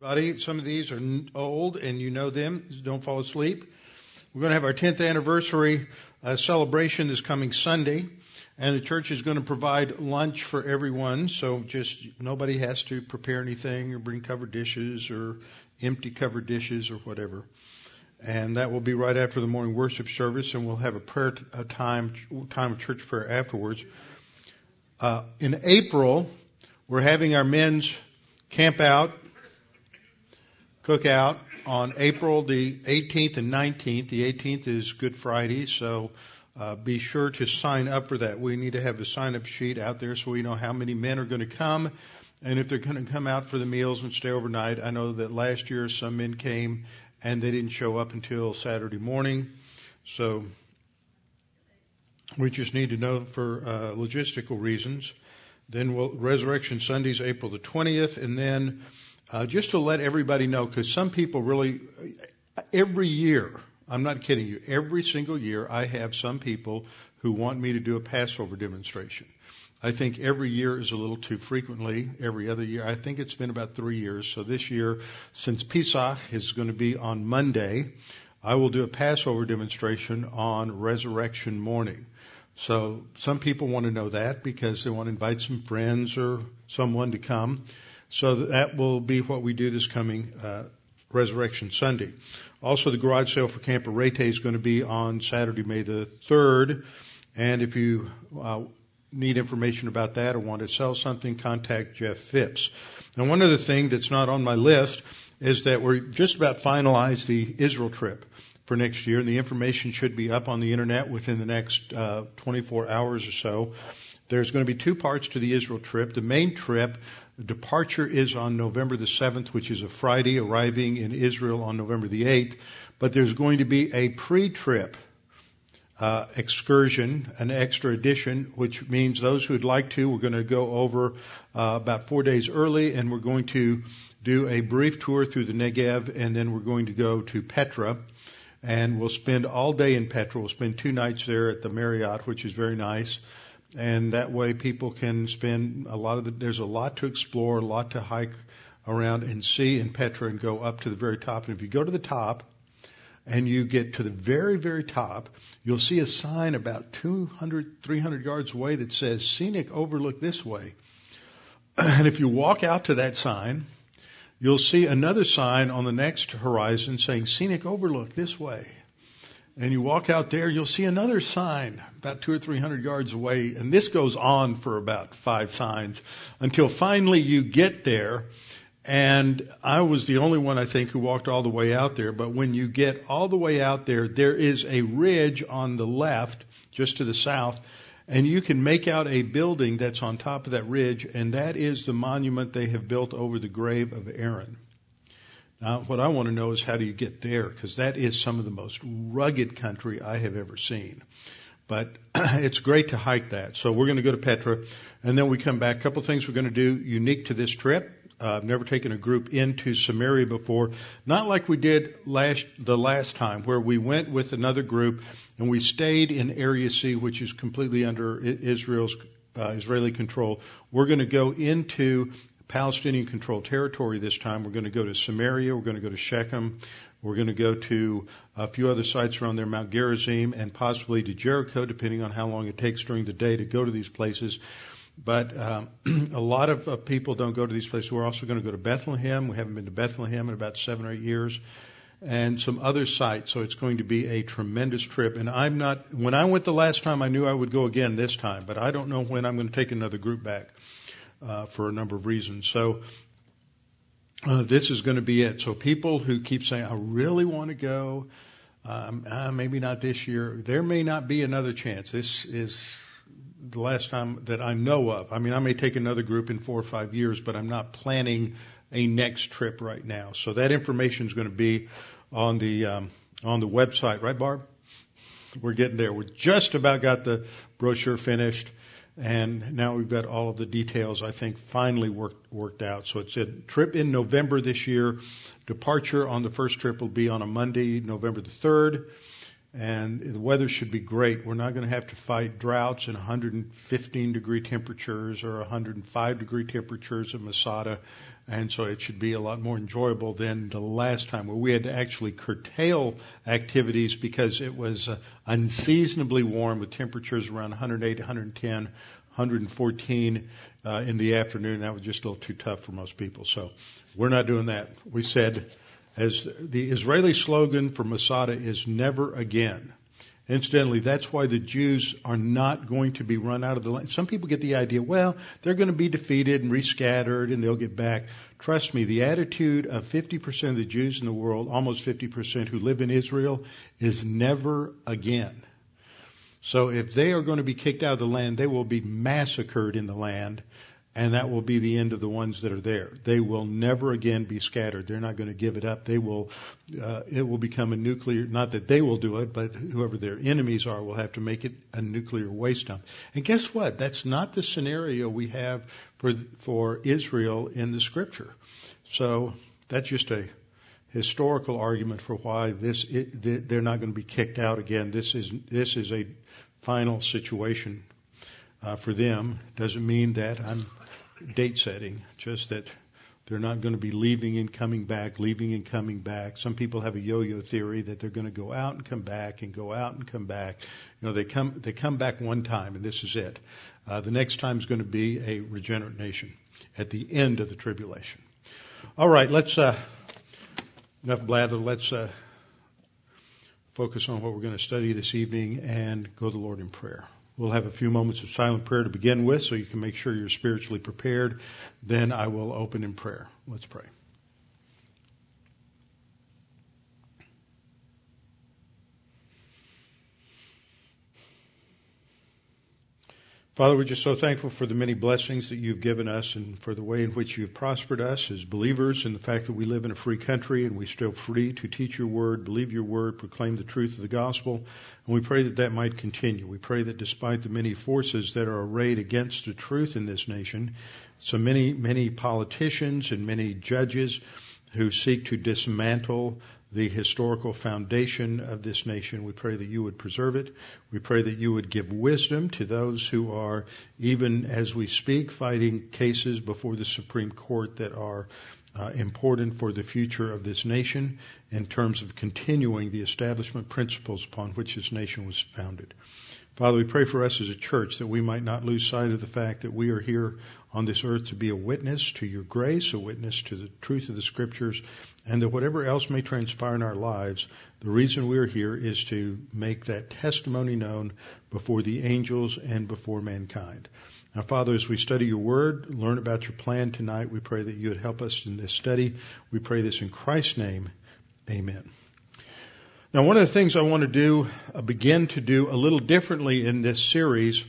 Buddy, some of these are old and you know them. Don't fall asleep. We're going to have our 10th anniversary uh, celebration this coming Sunday, and the church is going to provide lunch for everyone. So just nobody has to prepare anything or bring covered dishes or empty covered dishes or whatever. And that will be right after the morning worship service, and we'll have a prayer t- a time time of church prayer afterwards. Uh, in April, we're having our men's camp out cookout on April the 18th and 19th. The 18th is Good Friday, so uh, be sure to sign up for that. We need to have the sign up sheet out there so we know how many men are going to come and if they're going to come out for the meals and stay overnight. I know that last year some men came and they didn't show up until Saturday morning. So we just need to know for uh, logistical reasons. Then we'll, Resurrection Sundays, April the 20th, and then uh, just to let everybody know, because some people really, every year, I'm not kidding you, every single year I have some people who want me to do a Passover demonstration. I think every year is a little too frequently. Every other year, I think it's been about three years. So this year, since Pesach is going to be on Monday, I will do a Passover demonstration on resurrection morning. So some people want to know that because they want to invite some friends or someone to come. So that will be what we do this coming uh, Resurrection Sunday. Also, the garage sale for Camp Arete is going to be on Saturday, May the 3rd. And if you uh, need information about that or want to sell something, contact Jeff Phipps. Now, one other thing that's not on my list is that we're just about finalized the Israel trip for next year, and the information should be up on the internet within the next uh, 24 hours or so. There's going to be two parts to the Israel trip. The main trip departure is on November the 7th, which is a Friday, arriving in Israel on November the 8th. But there's going to be a pre-trip uh, excursion, an extra edition, which means those who would like to, we're going to go over uh, about four days early, and we're going to do a brief tour through the Negev, and then we're going to go to Petra, and we'll spend all day in Petra. We'll spend two nights there at the Marriott, which is very nice and that way people can spend a lot of the, there's a lot to explore, a lot to hike around and see in Petra and go up to the very top. And if you go to the top and you get to the very, very top, you'll see a sign about 200, 300 yards away that says scenic overlook this way. And if you walk out to that sign, you'll see another sign on the next horizon saying scenic overlook this way and you walk out there, you'll see another sign about two or three hundred yards away, and this goes on for about five signs until finally you get there. And I was the only one, I think, who walked all the way out there. But when you get all the way out there, there is a ridge on the left, just to the south, and you can make out a building that's on top of that ridge, and that is the monument they have built over the grave of Aaron. Now, what I want to know is how do you get there? Because that is some of the most rugged country I have ever seen. But it's great to hike that. So we're going to go to Petra, and then we come back. A couple of things we're going to do unique to this trip. Uh, I've never taken a group into Samaria before, not like we did last the last time, where we went with another group and we stayed in Area C, which is completely under Israel's uh, Israeli control. We're going to go into Palestinian controlled territory this time. We're going to go to Samaria. We're going to go to Shechem. We're going to go to a few other sites around there, Mount Gerizim, and possibly to Jericho, depending on how long it takes during the day to go to these places. But um, a lot of uh, people don't go to these places. We're also going to go to Bethlehem. We haven't been to Bethlehem in about seven or eight years, and some other sites. So it's going to be a tremendous trip. And I'm not. When I went the last time, I knew I would go again this time, but I don't know when I'm going to take another group back uh, for a number of reasons. So uh, this is going to be it. So people who keep saying, "I really want to go," um, uh, maybe not this year. There may not be another chance. This is the last time that I know of. I mean, I may take another group in four or five years, but I'm not planning a next trip right now. So that information is going to be on the um, on the website, right, Barb? We're getting there. We just about got the brochure finished. And now we've got all of the details, I think, finally worked, worked out. So it's a trip in November this year. Departure on the first trip will be on a Monday, November the 3rd. and the weather should be great. We're not going to have to fight droughts and 115 degree temperatures or 105 degree temperatures in Masada. And so it should be a lot more enjoyable than the last time where we had to actually curtail activities because it was uh, unseasonably warm with temperatures around 108, 110, 114 uh, in the afternoon. That was just a little too tough for most people. So we're not doing that. We said as the Israeli slogan for Masada is never again. Incidentally, that's why the Jews are not going to be run out of the land. Some people get the idea, well, they're going to be defeated and rescattered and they'll get back. Trust me, the attitude of 50% of the Jews in the world, almost 50% who live in Israel, is never again. So if they are going to be kicked out of the land, they will be massacred in the land and that will be the end of the ones that are there. They will never again be scattered. They're not going to give it up. They will, uh, it will become a nuclear, not that they will do it, but whoever their enemies are will have to make it a nuclear waste dump. And guess what? That's not the scenario we have for, for Israel in the scripture. So that's just a historical argument for why this, it, they're not going to be kicked out again. This is, this is a final situation uh, for them. Doesn't mean that I'm date setting, just that they're not going to be leaving and coming back, leaving and coming back. Some people have a yo-yo theory that they're going to go out and come back and go out and come back. You know, they come they come back one time and this is it. Uh, the next time is going to be a regenerate nation at the end of the tribulation. All right, let's uh, enough blather. Let's uh, focus on what we're going to study this evening and go to the Lord in prayer. We'll have a few moments of silent prayer to begin with so you can make sure you're spiritually prepared. Then I will open in prayer. Let's pray. Father, we're just so thankful for the many blessings that you've given us and for the way in which you've prospered us as believers and the fact that we live in a free country and we're still free to teach your word, believe your word, proclaim the truth of the gospel. And we pray that that might continue. We pray that despite the many forces that are arrayed against the truth in this nation, so many, many politicians and many judges who seek to dismantle the historical foundation of this nation. We pray that you would preserve it. We pray that you would give wisdom to those who are, even as we speak, fighting cases before the Supreme Court that are uh, important for the future of this nation in terms of continuing the establishment principles upon which this nation was founded. Father, we pray for us as a church that we might not lose sight of the fact that we are here on this earth to be a witness to your grace, a witness to the truth of the scriptures, and that whatever else may transpire in our lives, the reason we are here is to make that testimony known before the angels and before mankind. Now, Father, as we study your word, learn about your plan tonight, we pray that you would help us in this study. We pray this in Christ's name. Amen. Now, one of the things I want to do, uh, begin to do a little differently in this series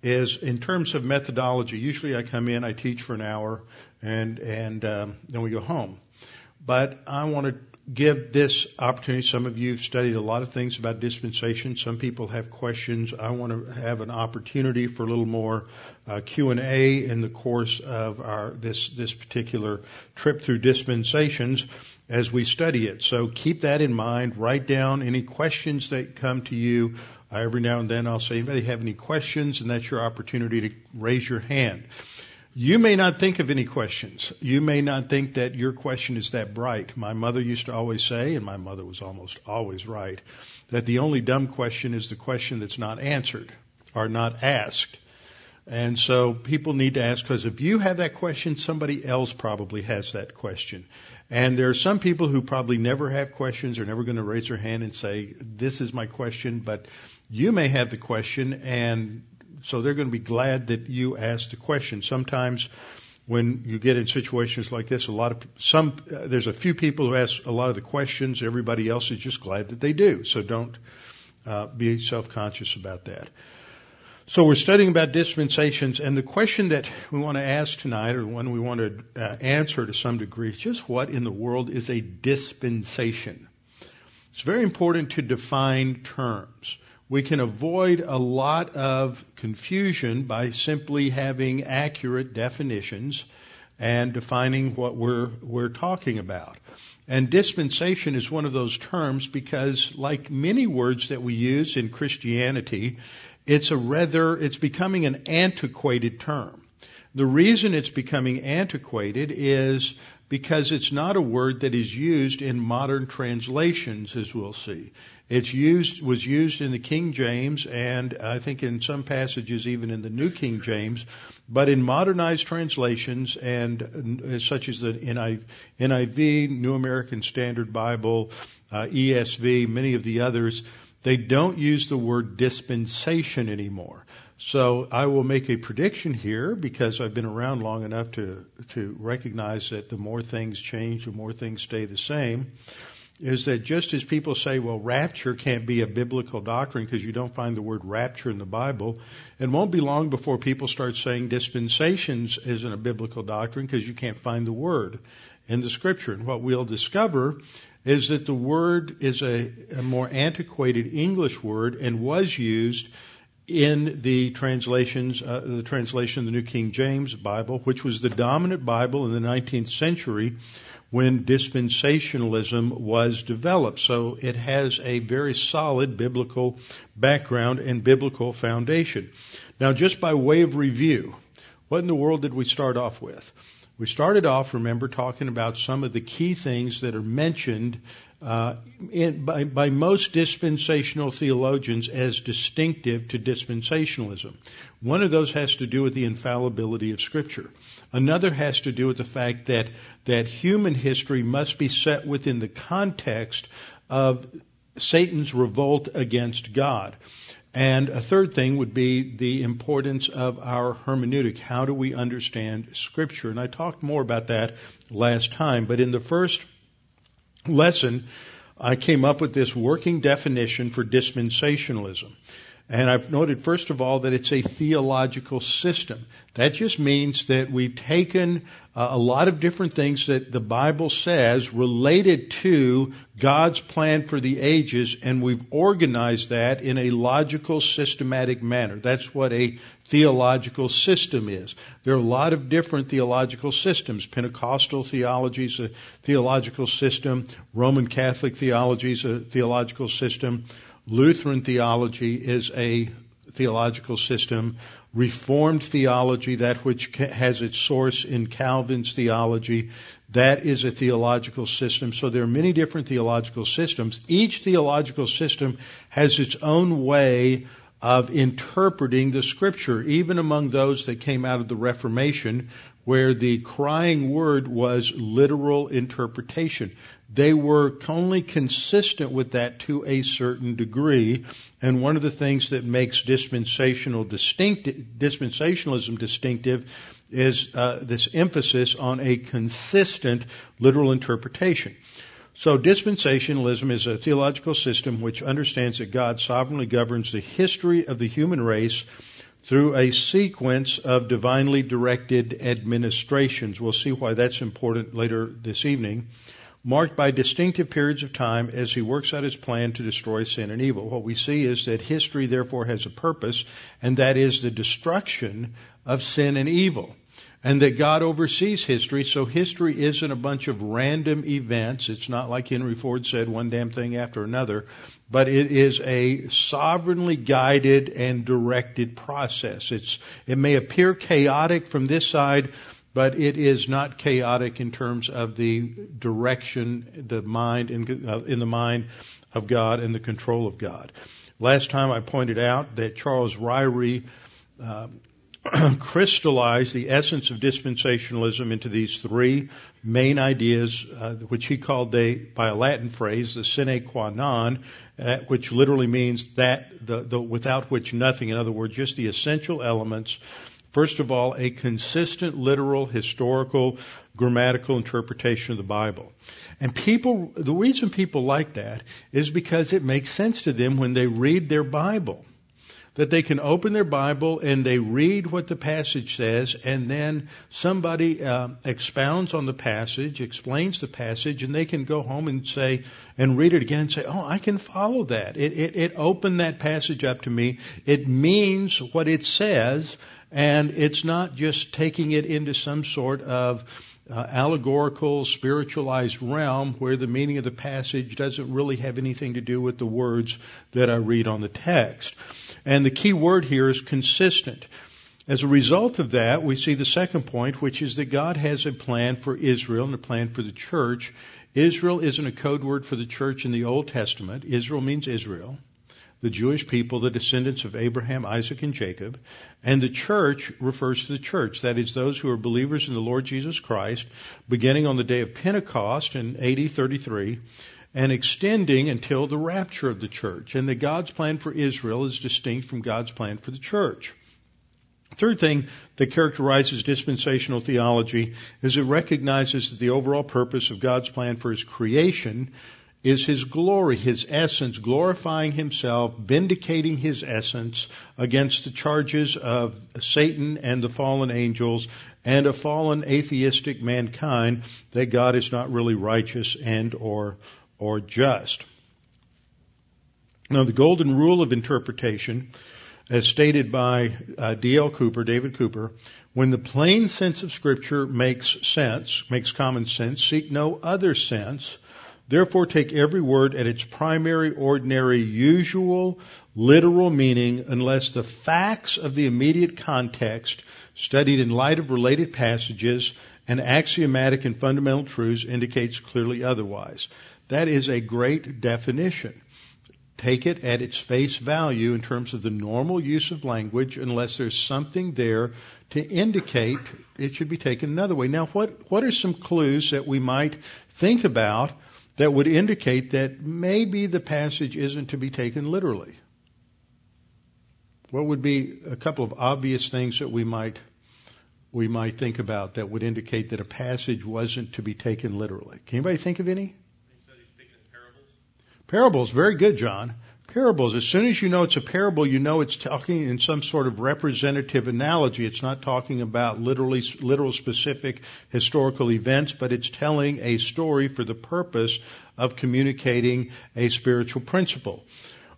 is in terms of methodology. Usually I come in, I teach for an hour, and and um, then we go home. But I want to give this opportunity. Some of you have studied a lot of things about dispensation. Some people have questions. I want to have an opportunity for a little more uh, Q and A in the course of our this this particular trip through dispensations as we study it. So keep that in mind. Write down any questions that come to you every now and then I'll say, anybody have any questions? And that's your opportunity to raise your hand. You may not think of any questions. You may not think that your question is that bright. My mother used to always say, and my mother was almost always right, that the only dumb question is the question that's not answered or not asked. And so people need to ask because if you have that question, somebody else probably has that question. And there are some people who probably never have questions, are never going to raise their hand and say, this is my question, but you may have the question and so they're going to be glad that you asked the question. Sometimes when you get in situations like this, a lot of some uh, there's a few people who ask a lot of the questions. Everybody else is just glad that they do. So don't uh, be self-conscious about that. So we're studying about dispensations, and the question that we want to ask tonight, or the one we want to uh, answer to some degree, is just what in the world is a dispensation? It's very important to define terms we can avoid a lot of confusion by simply having accurate definitions and defining what we're, we're talking about. And dispensation is one of those terms because like many words that we use in Christianity, it's a rather, it's becoming an antiquated term. The reason it's becoming antiquated is because it's not a word that is used in modern translations, as we'll see. It's used, was used in the King James and I think in some passages even in the New King James, but in modernized translations and uh, such as the NIV, New American Standard Bible, uh, ESV, many of the others, they don't use the word dispensation anymore. So I will make a prediction here because I've been around long enough to, to recognize that the more things change, the more things stay the same. Is that just as people say, well, rapture can't be a biblical doctrine because you don't find the word rapture in the Bible, it won't be long before people start saying dispensations isn't a biblical doctrine because you can't find the word in the scripture. And what we'll discover is that the word is a, a more antiquated English word and was used in the translations, uh, the translation of the New King James Bible, which was the dominant Bible in the 19th century when dispensationalism was developed. So it has a very solid biblical background and biblical foundation. Now, just by way of review, what in the world did we start off with? We started off, remember, talking about some of the key things that are mentioned uh, in, by, by most dispensational theologians as distinctive to dispensationalism. One of those has to do with the infallibility of Scripture. Another has to do with the fact that that human history must be set within the context of Satan's revolt against God. And a third thing would be the importance of our hermeneutic. How do we understand Scripture? And I talked more about that last time, but in the first lesson, I came up with this working definition for dispensationalism. And I've noted, first of all, that it's a theological system. That just means that we've taken uh, a lot of different things that the Bible says related to God's plan for the ages, and we've organized that in a logical, systematic manner. That's what a theological system is. There are a lot of different theological systems. Pentecostal theology is a theological system. Roman Catholic theology is a theological system. Lutheran theology is a theological system. Reformed theology, that which has its source in Calvin's theology, that is a theological system. So there are many different theological systems. Each theological system has its own way of interpreting the scripture, even among those that came out of the Reformation, where the crying word was literal interpretation. They were only consistent with that to a certain degree. And one of the things that makes dispensational distinct, dispensationalism distinctive is uh, this emphasis on a consistent literal interpretation. So dispensationalism is a theological system which understands that God sovereignly governs the history of the human race through a sequence of divinely directed administrations. We'll see why that's important later this evening marked by distinctive periods of time as he works out his plan to destroy sin and evil. What we see is that history therefore has a purpose, and that is the destruction of sin and evil. And that God oversees history, so history isn't a bunch of random events. It's not like Henry Ford said, one damn thing after another, but it is a sovereignly guided and directed process. It's, it may appear chaotic from this side, but it is not chaotic in terms of the direction, the mind in, uh, in the mind of God and the control of God. Last time I pointed out that Charles Ryrie uh, crystallized the essence of dispensationalism into these three main ideas, uh, which he called by a Latin phrase, the sine qua non, uh, which literally means that the, the without which nothing. In other words, just the essential elements First of all, a consistent literal, historical, grammatical interpretation of the Bible. And people, the reason people like that is because it makes sense to them when they read their Bible. That they can open their Bible and they read what the passage says, and then somebody uh, expounds on the passage, explains the passage, and they can go home and say, and read it again and say, oh, I can follow that. It, it, it opened that passage up to me. It means what it says, And it's not just taking it into some sort of uh, allegorical, spiritualized realm where the meaning of the passage doesn't really have anything to do with the words that I read on the text. And the key word here is consistent. As a result of that, we see the second point, which is that God has a plan for Israel and a plan for the church. Israel isn't a code word for the church in the Old Testament. Israel means Israel the Jewish people, the descendants of Abraham, Isaac, and Jacob. And the church refers to the church. That is those who are believers in the Lord Jesus Christ, beginning on the day of Pentecost in AD 33 and extending until the rapture of the church. And that God's plan for Israel is distinct from God's plan for the church. Third thing that characterizes dispensational theology is it recognizes that the overall purpose of God's plan for His creation is his glory, his essence, glorifying himself, vindicating his essence against the charges of Satan and the fallen angels and a fallen atheistic mankind that God is not really righteous and or or just. Now the golden rule of interpretation, as stated by uh, D.L. Cooper, David Cooper, when the plain sense of scripture makes sense, makes common sense, seek no other sense, Therefore take every word at its primary, ordinary, usual, literal meaning unless the facts of the immediate context studied in light of related passages and axiomatic and fundamental truths indicates clearly otherwise. That is a great definition. Take it at its face value in terms of the normal use of language unless there's something there to indicate it should be taken another way. Now what, what are some clues that we might think about that would indicate that maybe the passage isn't to be taken literally. What would be a couple of obvious things that we might we might think about that would indicate that a passage wasn't to be taken literally? Can anybody think of any? Parables? parables, very good, John parables. As soon as you know it's a parable, you know it's talking in some sort of representative analogy. It's not talking about literally, literal specific historical events, but it's telling a story for the purpose of communicating a spiritual principle.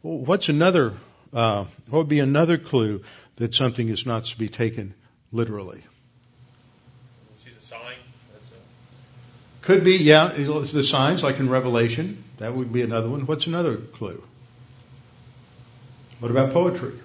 What's another, uh, what would be another clue that something is not to be taken literally? Sees a sign. A... Could be, yeah, the signs like in Revelation. That would be another one. What's another clue? What about poetry?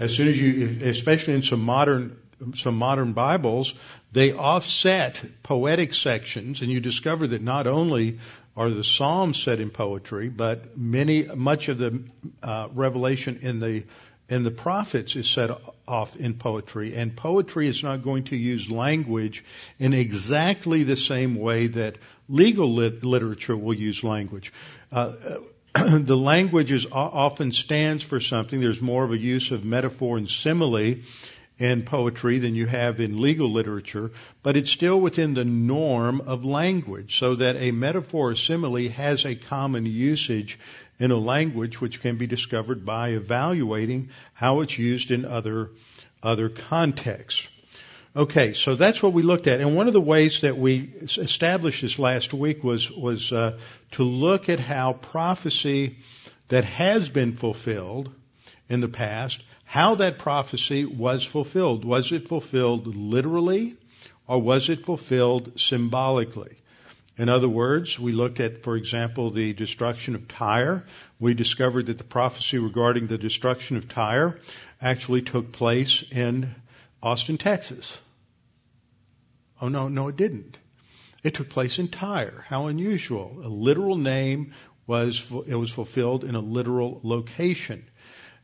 As soon as you, especially in some modern, some modern Bibles, they offset poetic sections and you discover that not only are the Psalms set in poetry, but many, much of the uh, revelation in the in the prophets is set off in poetry, and poetry is not going to use language in exactly the same way that legal lit- literature will use language. Uh, the language is often stands for something. There's more of a use of metaphor and simile in poetry than you have in legal literature, but it's still within the norm of language, so that a metaphor or simile has a common usage in a language which can be discovered by evaluating how it's used in other other contexts. Okay, so that's what we looked at, and one of the ways that we established this last week was was uh, to look at how prophecy that has been fulfilled in the past, how that prophecy was fulfilled. Was it fulfilled literally, or was it fulfilled symbolically? In other words, we looked at, for example, the destruction of Tyre. We discovered that the prophecy regarding the destruction of Tyre actually took place in Austin, Texas. Oh no, no it didn't. It took place in Tyre. How unusual. A literal name was, it was fulfilled in a literal location.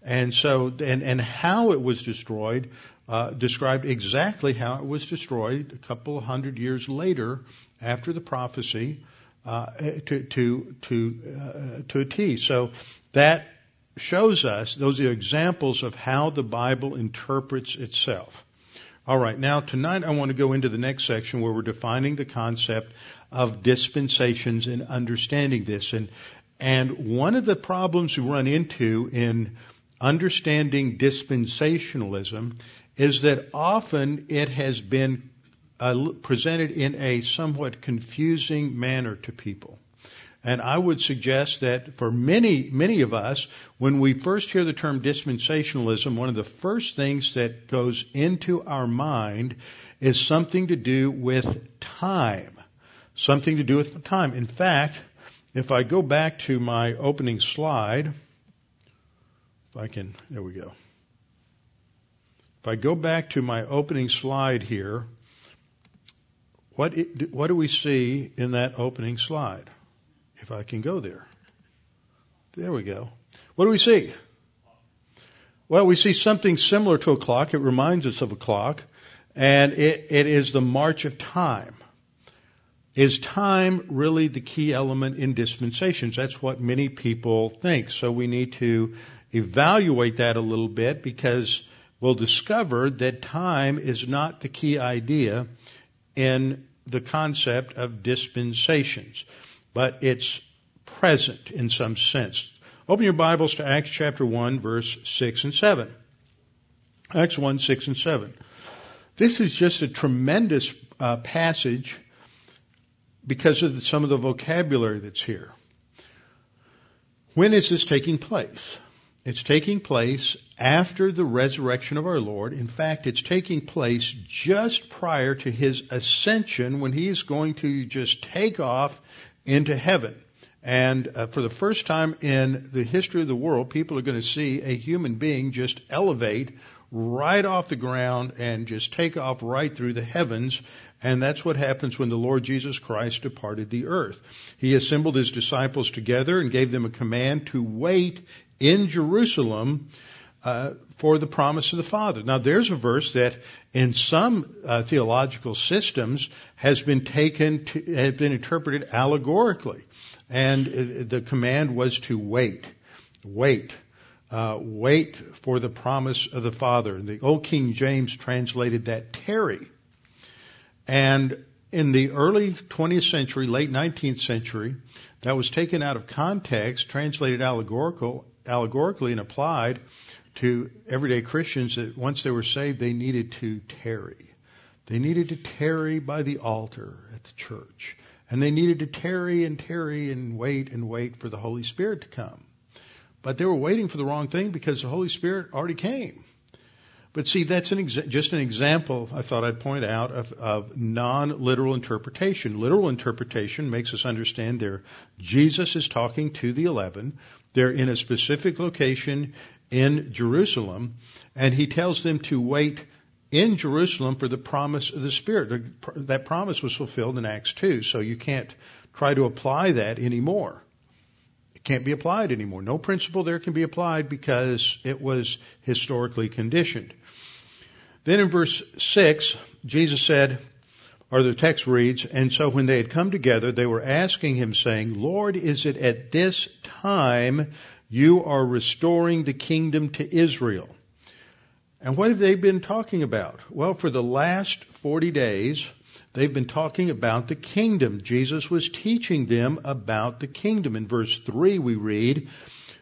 And so, and, and how it was destroyed, uh, described exactly how it was destroyed a couple hundred years later after the prophecy, uh, to, to, to, uh, to a T. So that shows us, those are examples of how the Bible interprets itself. All right, now tonight I want to go into the next section where we're defining the concept of dispensations and understanding this. And, and one of the problems we run into in understanding dispensationalism is that often it has been uh, presented in a somewhat confusing manner to people. And I would suggest that for many, many of us, when we first hear the term dispensationalism, one of the first things that goes into our mind is something to do with time. Something to do with time. In fact, if I go back to my opening slide, if I can, there we go. If I go back to my opening slide here, what, what do we see in that opening slide? If I can go there. There we go. What do we see? Well, we see something similar to a clock. It reminds us of a clock. And it, it is the march of time. Is time really the key element in dispensations? That's what many people think. So we need to evaluate that a little bit because we'll discover that time is not the key idea in the concept of dispensations but it's present in some sense. Open your Bibles to Acts chapter 1 verse 6 and 7. Acts 1, 6 and 7. This is just a tremendous uh, passage because of the, some of the vocabulary that's here. When is this taking place? It's taking place after the resurrection of our Lord. In fact, it's taking place just prior to his ascension when he is going to just take off into heaven. And uh, for the first time in the history of the world, people are going to see a human being just elevate right off the ground and just take off right through the heavens. And that's what happens when the Lord Jesus Christ departed the earth. He assembled his disciples together and gave them a command to wait in Jerusalem uh, for the promise of the Father. Now, there's a verse that in some uh, theological systems has been taken to, has been interpreted allegorically, and uh, the command was to wait, wait. Uh, wait for the promise of the Father. The Old King James translated that tarry. And in the early 20th century, late 19th century, that was taken out of context, translated allegorical, allegorically and applied to everyday Christians that once they were saved, they needed to tarry. They needed to tarry by the altar at the church. And they needed to tarry and tarry and wait and wait for the Holy Spirit to come. But they were waiting for the wrong thing because the Holy Spirit already came. But see, that's an exa- just an example I thought I'd point out of, of non-literal interpretation. Literal interpretation makes us understand there Jesus is talking to the eleven. They're in a specific location in Jerusalem, and he tells them to wait in Jerusalem for the promise of the Spirit. That promise was fulfilled in Acts 2, so you can't try to apply that anymore. It can't be applied anymore. No principle there can be applied because it was historically conditioned. Then in verse 6, Jesus said, or the text reads, and so when they had come together, they were asking him saying, Lord, is it at this time you are restoring the kingdom to Israel. And what have they been talking about? Well, for the last 40 days, they've been talking about the kingdom. Jesus was teaching them about the kingdom. In verse 3, we read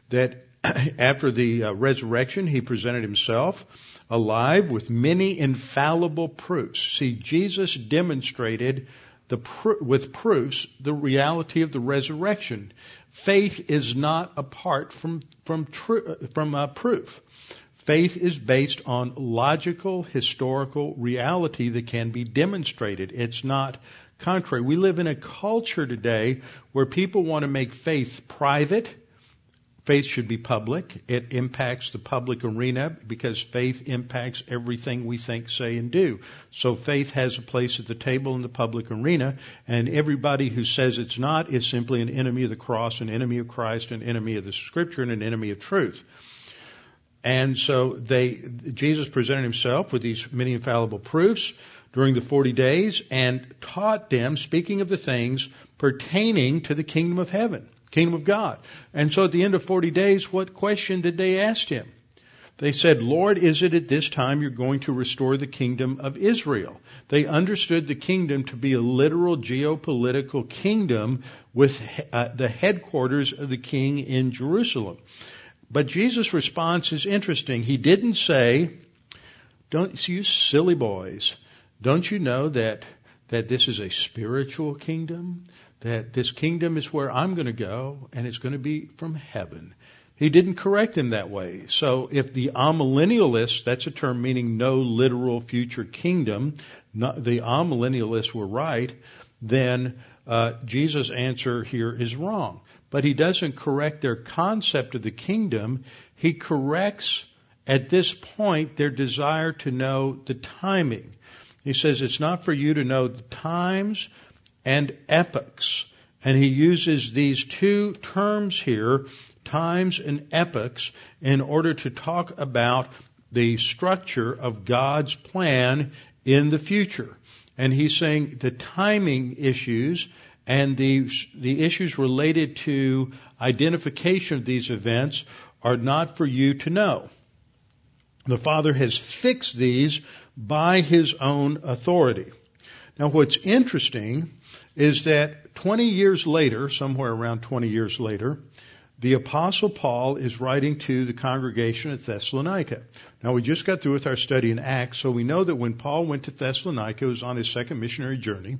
that after the uh, resurrection, he presented himself alive with many infallible proofs. See, Jesus demonstrated the, with proofs the reality of the resurrection. Faith is not apart from from from uh, proof. Faith is based on logical, historical reality that can be demonstrated. It's not contrary. We live in a culture today where people want to make faith private Faith should be public. It impacts the public arena because faith impacts everything we think, say, and do. So faith has a place at the table in the public arena, and everybody who says it's not is simply an enemy of the cross, an enemy of Christ, an enemy of the scripture, and an enemy of truth. And so they, Jesus presented himself with these many infallible proofs during the 40 days and taught them, speaking of the things pertaining to the kingdom of heaven kingdom of God. And so at the end of 40 days, what question did they ask him? They said, Lord, is it at this time you're going to restore the kingdom of Israel? They understood the kingdom to be a literal geopolitical kingdom with uh, the headquarters of the king in Jerusalem. But Jesus' response is interesting. He didn't say, don't, you silly boys, don't you know that, that this is a spiritual kingdom? that this kingdom is where I'm going to go and it's going to be from heaven. He didn't correct them that way. So if the amillennialists, that's a term meaning no literal future kingdom, not, the amillennialists were right, then uh, Jesus' answer here is wrong. But he doesn't correct their concept of the kingdom. He corrects at this point their desire to know the timing. He says it's not for you to know the times and epochs. And he uses these two terms here, times and epochs, in order to talk about the structure of God's plan in the future. And he's saying the timing issues and the, the issues related to identification of these events are not for you to know. The Father has fixed these by His own authority. Now what's interesting is that 20 years later, somewhere around 20 years later, the apostle Paul is writing to the congregation at Thessalonica. Now we just got through with our study in Acts, so we know that when Paul went to Thessalonica, it was on his second missionary journey.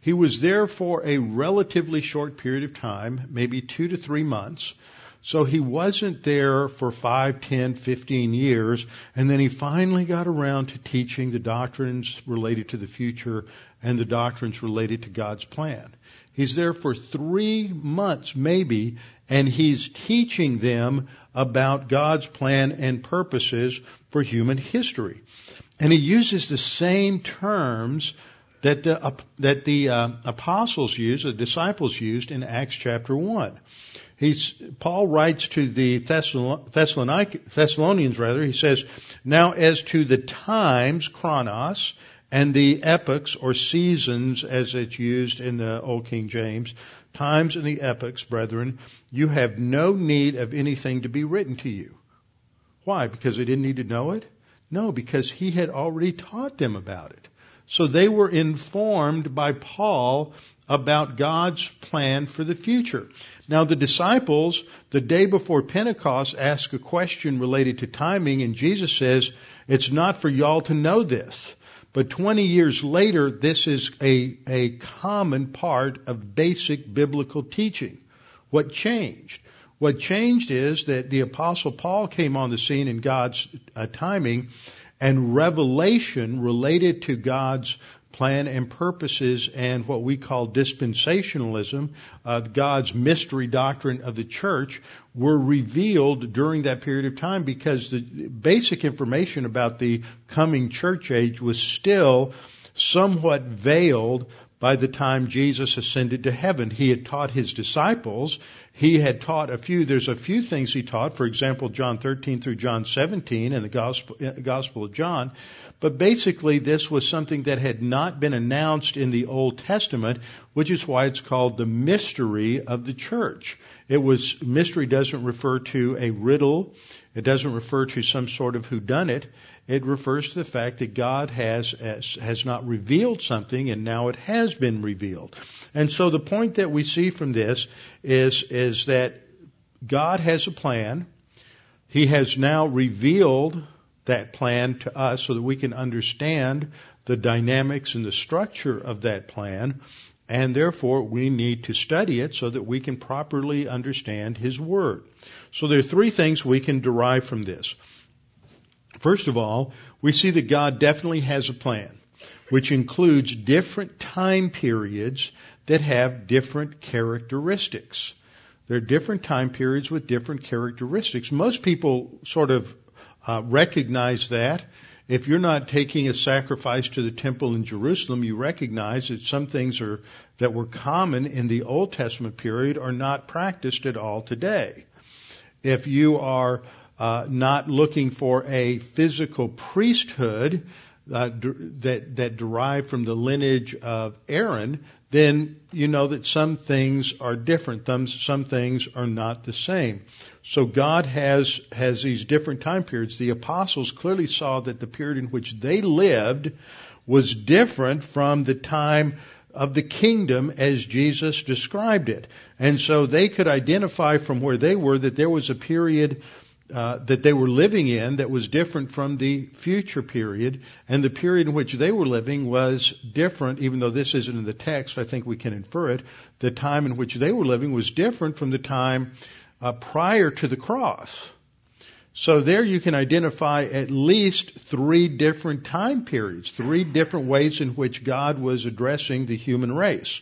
He was there for a relatively short period of time, maybe two to three months. So he wasn't there for five, ten, fifteen years, and then he finally got around to teaching the doctrines related to the future and the doctrines related to God's plan. He's there for three months maybe, and he's teaching them about God's plan and purposes for human history. And he uses the same terms that the, that the uh, apostles used, the disciples used in Acts chapter 1. He's, Paul writes to the Thessalonians rather, he says, now as to the times, chronos, and the epochs or seasons as it's used in the Old King James, times and the epochs, brethren, you have no need of anything to be written to you. Why? Because they didn't need to know it? No, because he had already taught them about it. So they were informed by Paul about God's plan for the future. Now the disciples, the day before Pentecost, ask a question related to timing and Jesus says, it's not for y'all to know this. But 20 years later, this is a, a common part of basic biblical teaching. What changed? What changed is that the apostle Paul came on the scene in God's uh, timing and revelation related to God's plan and purposes and what we call dispensationalism, uh, God's mystery doctrine of the church, were revealed during that period of time because the basic information about the coming church age was still somewhat veiled by the time Jesus ascended to heaven. He had taught his disciples. He had taught a few, there's a few things he taught, for example, John 13 through John 17 in the Gospel, Gospel of John. But basically, this was something that had not been announced in the Old Testament, which is why it's called the mystery of the church. It was, mystery doesn't refer to a riddle. It doesn't refer to some sort of whodunit. It refers to the fact that God has, has not revealed something and now it has been revealed. And so the point that we see from this is, is that God has a plan. He has now revealed that plan to us so that we can understand the dynamics and the structure of that plan. And therefore, we need to study it so that we can properly understand His Word. So there are three things we can derive from this. First of all, we see that God definitely has a plan, which includes different time periods that have different characteristics. There are different time periods with different characteristics. Most people sort of uh, recognize that. If you're not taking a sacrifice to the temple in Jerusalem, you recognize that some things are that were common in the Old Testament period are not practiced at all today. If you are uh, not looking for a physical priesthood uh, that that derive from the lineage of Aaron, then you know that some things are different. Some, some things are not the same. So God has, has these different time periods. The apostles clearly saw that the period in which they lived was different from the time of the kingdom as Jesus described it. And so they could identify from where they were that there was a period uh, that they were living in that was different from the future period, and the period in which they were living was different, even though this isn't in the text, I think we can infer it. The time in which they were living was different from the time uh, prior to the cross. So there you can identify at least three different time periods, three different ways in which God was addressing the human race.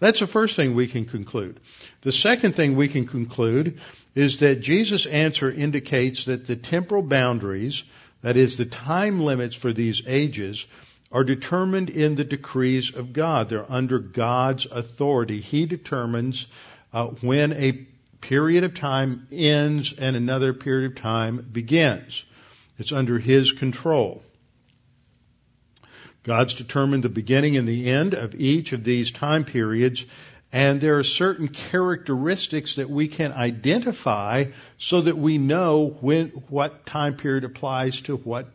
That's the first thing we can conclude. The second thing we can conclude is that Jesus' answer indicates that the temporal boundaries, that is, the time limits for these ages, are determined in the decrees of God. They're under God's authority. He determines uh, when a period of time ends and another period of time begins. It's under His control. God's determined the beginning and the end of each of these time periods, and there are certain characteristics that we can identify so that we know when, what time period applies to what,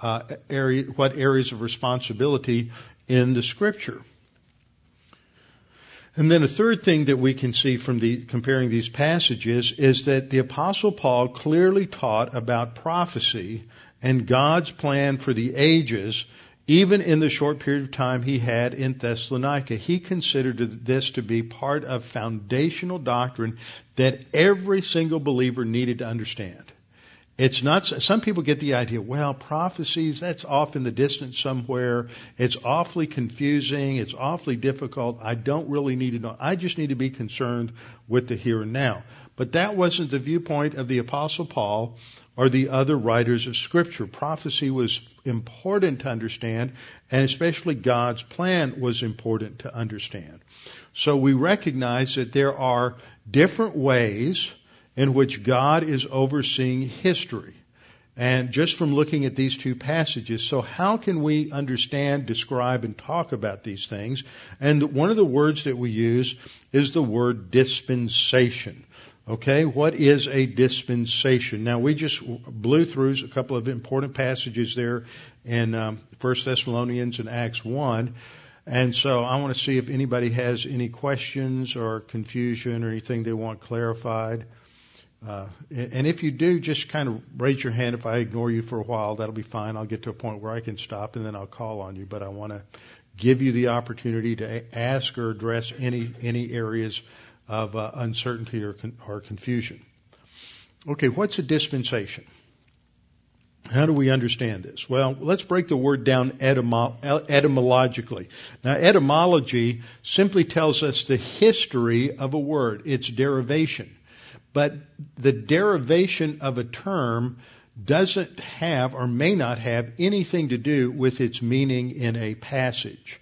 uh, area, what areas of responsibility in the scripture. And then a third thing that we can see from the, comparing these passages is that the apostle Paul clearly taught about prophecy and God's plan for the ages, even in the short period of time he had in Thessalonica. He considered this to be part of foundational doctrine that every single believer needed to understand. It's not, some people get the idea, well, prophecies, that's off in the distance somewhere. It's awfully confusing. It's awfully difficult. I don't really need to know. I just need to be concerned with the here and now. But that wasn't the viewpoint of the apostle Paul or the other writers of scripture. Prophecy was important to understand and especially God's plan was important to understand. So we recognize that there are different ways in which God is overseeing history. And just from looking at these two passages, so how can we understand, describe, and talk about these things? And one of the words that we use is the word dispensation. Okay, what is a dispensation? Now we just blew through a couple of important passages there in um, 1 Thessalonians and Acts 1. And so I want to see if anybody has any questions or confusion or anything they want clarified. Uh, and if you do, just kind of raise your hand. If I ignore you for a while, that'll be fine. I'll get to a point where I can stop and then I'll call on you. But I want to give you the opportunity to ask or address any any areas of uh, uncertainty or, con- or confusion. Okay, what's a dispensation? How do we understand this? Well, let's break the word down etymo- etymologically. Now, etymology simply tells us the history of a word, its derivation. But the derivation of a term doesn't have or may not have anything to do with its meaning in a passage.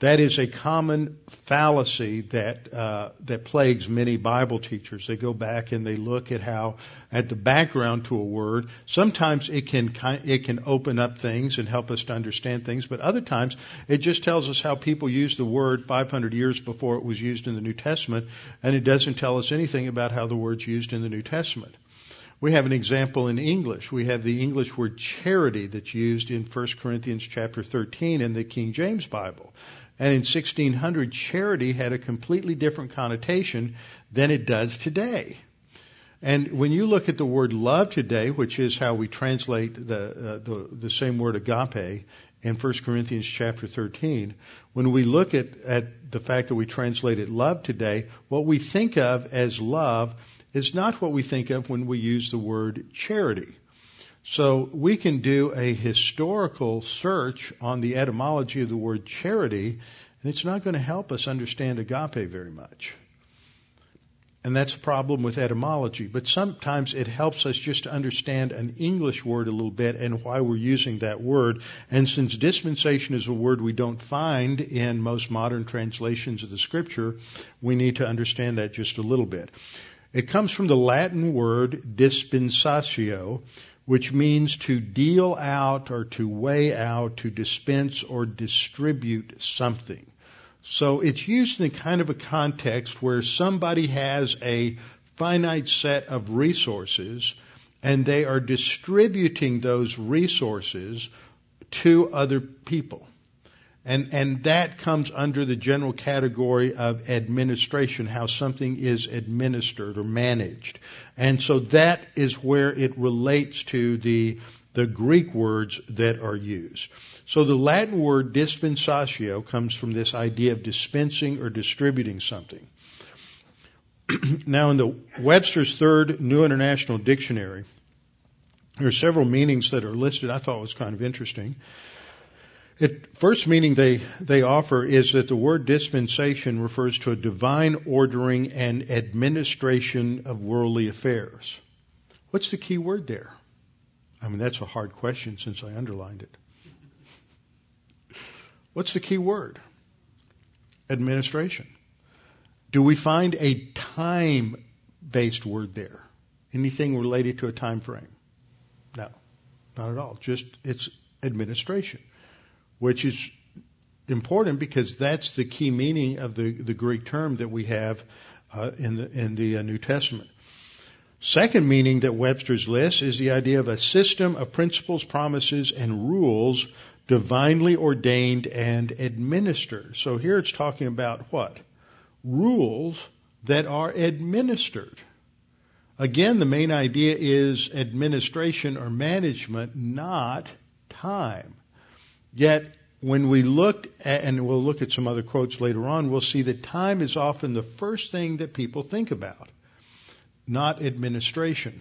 That is a common fallacy that uh, that plagues many Bible teachers. They go back and they look at how at the background to a word. Sometimes it can it can open up things and help us to understand things, but other times it just tells us how people used the word 500 years before it was used in the New Testament, and it doesn't tell us anything about how the word's used in the New Testament. We have an example in English. We have the English word charity that's used in 1 Corinthians chapter 13 in the King James Bible. And in 1600, charity had a completely different connotation than it does today. And when you look at the word love today, which is how we translate the, uh, the, the same word agape in 1 Corinthians chapter 13, when we look at, at the fact that we translate it love today, what we think of as love is not what we think of when we use the word charity. So we can do a historical search on the etymology of the word charity, and it's not going to help us understand agape very much. And that's a problem with etymology. But sometimes it helps us just to understand an English word a little bit and why we're using that word. And since dispensation is a word we don't find in most modern translations of the scripture, we need to understand that just a little bit. It comes from the Latin word dispensatio, which means to deal out or to weigh out, to dispense or distribute something. So it's used in a kind of a context where somebody has a finite set of resources and they are distributing those resources to other people. And, and that comes under the general category of administration, how something is administered or managed. And so that is where it relates to the, the Greek words that are used. So the Latin word dispensatio comes from this idea of dispensing or distributing something. now in the Webster's Third New International Dictionary, there are several meanings that are listed. I thought was kind of interesting. It, first meaning they, they offer is that the word dispensation refers to a divine ordering and administration of worldly affairs. What's the key word there? I mean, that's a hard question since I underlined it. What's the key word? Administration. Do we find a time based word there? Anything related to a time frame? No, not at all. Just it's administration which is important because that's the key meaning of the, the Greek term that we have uh, in the, in the uh, New Testament. Second meaning that Webster's lists is the idea of a system of principles, promises, and rules divinely ordained and administered. So here it's talking about what? Rules that are administered. Again, the main idea is administration or management, not time. Yet, when we look at, and we'll look at some other quotes later on, we'll see that time is often the first thing that people think about, not administration.